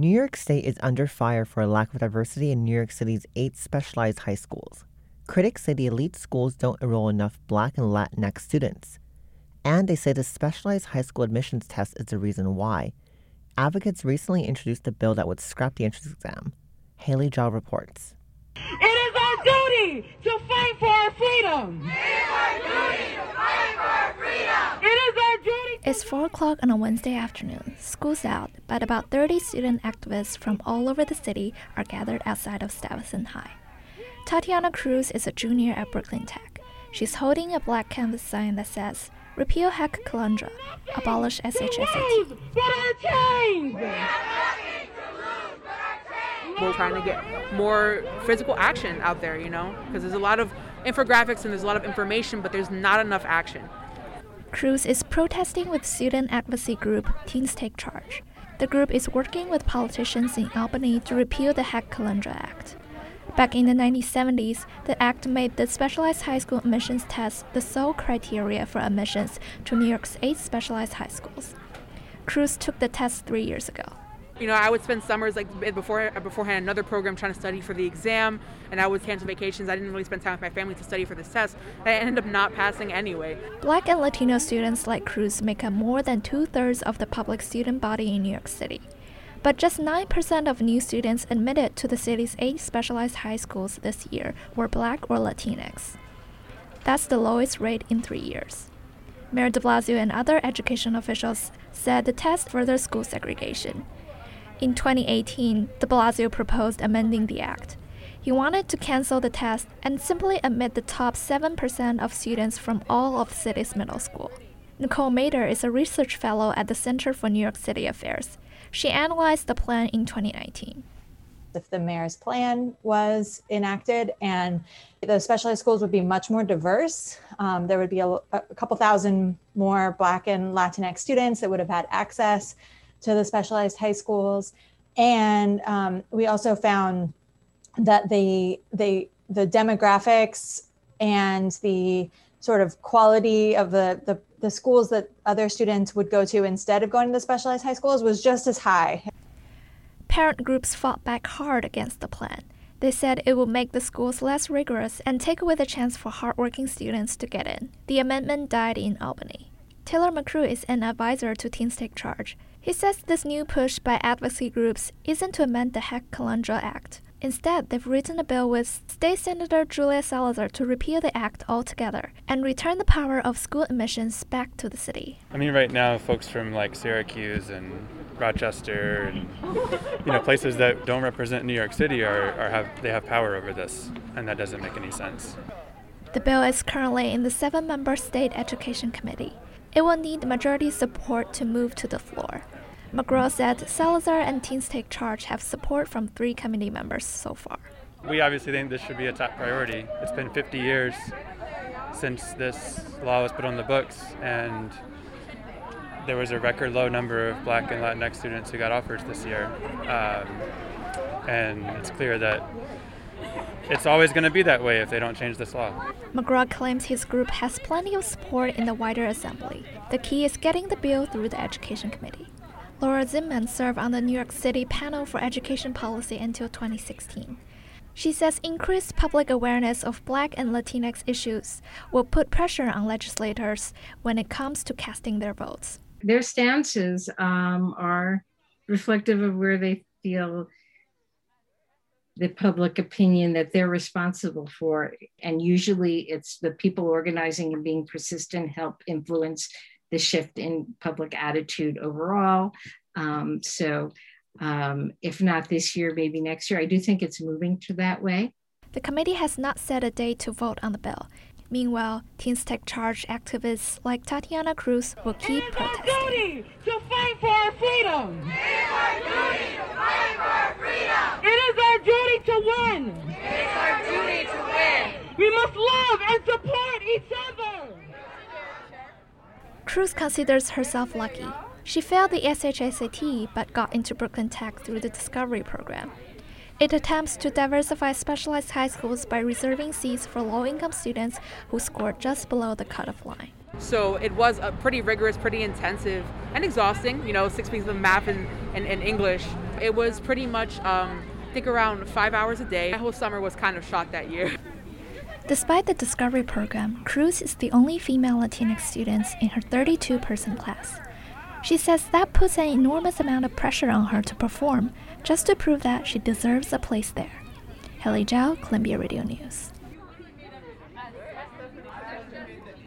New York State is under fire for a lack of diversity in New York City's eight specialized high schools. Critics say the elite schools don't enroll enough Black and Latinx students. And they say the specialized high school admissions test is the reason why. Advocates recently introduced a bill that would scrap the entrance exam. Haley Zhao reports. It is our duty to fight for our freedom. It is our duty to fight for our freedom. It is our duty. It's 4 o'clock on a Wednesday afternoon. School's out, but about 30 student activists from all over the city are gathered outside of Stuyvesant High. Tatiana Cruz is a junior at Brooklyn Tech. She's holding a black canvas sign that says, Repeal Hecht-Calandra, abolish SHSAT. But our chains. We're trying to get more physical action out there, you know, because there's a lot of infographics and there's a lot of information, but there's not enough action. Cruz is protesting with student advocacy group Teens Take Charge. The group is working with politicians in Albany to repeal the Hecht-Calandra Act. Back in the 1970s, the act made the specialized high school admissions test the sole criteria for admissions to New York's eight specialized high schools. Cruz took the test three years ago. You know, I would spend summers like before beforehand another program trying to study for the exam, and I would cancel vacations. I didn't really spend time with my family to study for this test. I ended up not passing anyway. Black and Latino students like Cruz make up more than two thirds of the public student body in New York City. But just 9% of new students admitted to the city's eight specialized high schools this year were black or Latinx. That's the lowest rate in three years. Mayor de Blasio and other education officials said the test furthers school segregation. In 2018, de Blasio proposed amending the act. He wanted to cancel the test and simply admit the top 7% of students from all of the city's middle school. Nicole Mader is a research fellow at the Center for New York City Affairs. She analyzed the plan in 2019. If the mayor's plan was enacted and the specialized schools would be much more diverse, um, there would be a, a couple thousand more Black and Latinx students that would have had access to the specialized high schools. And um, we also found that the, the, the demographics and the sort of quality of the, the, the schools that other students would go to instead of going to the specialized high schools was just as high. Parent groups fought back hard against the plan. They said it would make the schools less rigorous and take away the chance for hardworking students to get in. The amendment died in Albany. Taylor McGraw is an advisor to Teens Take Charge. He says this new push by advocacy groups isn't to amend the Hecht-Calandra Act. Instead, they've written a bill with State Senator Julia Salazar to repeal the act altogether and return the power of school admissions back to the city. I mean, right now, folks from like Syracuse and Rochester and you know places that don't represent New York City are, are have they have power over this, and that doesn't make any sense. The bill is currently in the seven-member state education committee. It will need majority support to move to the floor. McGraw said Salazar and Teens Take Charge have support from three committee members so far. We obviously think this should be a top priority. It's been 50 years since this law was put on the books, and there was a record low number of Black and Latinx students who got offers this year. Um, and it's clear that it's always going to be that way if they don't change this law. McGraw claims his group has plenty of support in the wider assembly. The key is getting the bill through the Education Committee. Laura Zimman served on the New York City panel for education policy until 2016. She says increased public awareness of Black and Latinx issues will put pressure on legislators when it comes to casting their votes. Their stances um, are reflective of where they feel the public opinion that they're responsible for. And usually it's the people organizing and being persistent help influence the shift in public attitude overall. Um, so, um, if not this year, maybe next year. I do think it's moving to that way. The committee has not set a date to vote on the bill. Meanwhile, Teens Take Charge activists like Tatiana Cruz will keep it protesting. Our duty to fight for our freedom. It is our duty to fight for our freedom. It is our duty to win. It is our duty to win. We must love and support each other. Cruz considers herself lucky. She failed the SHSAT but got into Brooklyn Tech through the Discovery program. It attempts to diversify specialized high schools by reserving seats for low income students who scored just below the cutoff line. So it was a pretty rigorous, pretty intensive, and exhausting. You know, six weeks of math and, and, and English. It was pretty much, um, I think, around five hours a day. My whole summer was kind of shot that year. Despite the Discovery program, Cruz is the only female Latinx student in her 32 person class. She says that puts an enormous amount of pressure on her to perform just to prove that she deserves a place there. Haley Zhao, Columbia Radio News.